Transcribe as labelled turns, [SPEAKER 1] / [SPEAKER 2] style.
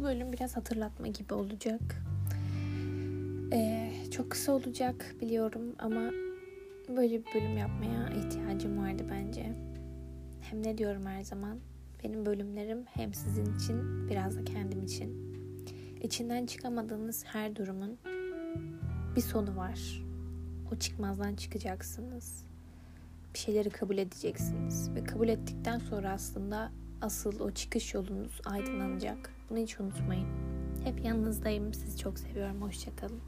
[SPEAKER 1] bölüm biraz hatırlatma gibi olacak. Ee, çok kısa olacak biliyorum ama böyle bir bölüm yapmaya ihtiyacım vardı bence. Hem ne diyorum her zaman benim bölümlerim hem sizin için biraz da kendim için. İçinden çıkamadığınız her durumun bir sonu var. O çıkmazdan çıkacaksınız. Bir şeyleri kabul edeceksiniz ve kabul ettikten sonra aslında asıl o çıkış yolunuz aydınlanacak. Bunu hiç unutmayın. Hep yanınızdayım. Sizi çok seviyorum. Hoşçakalın.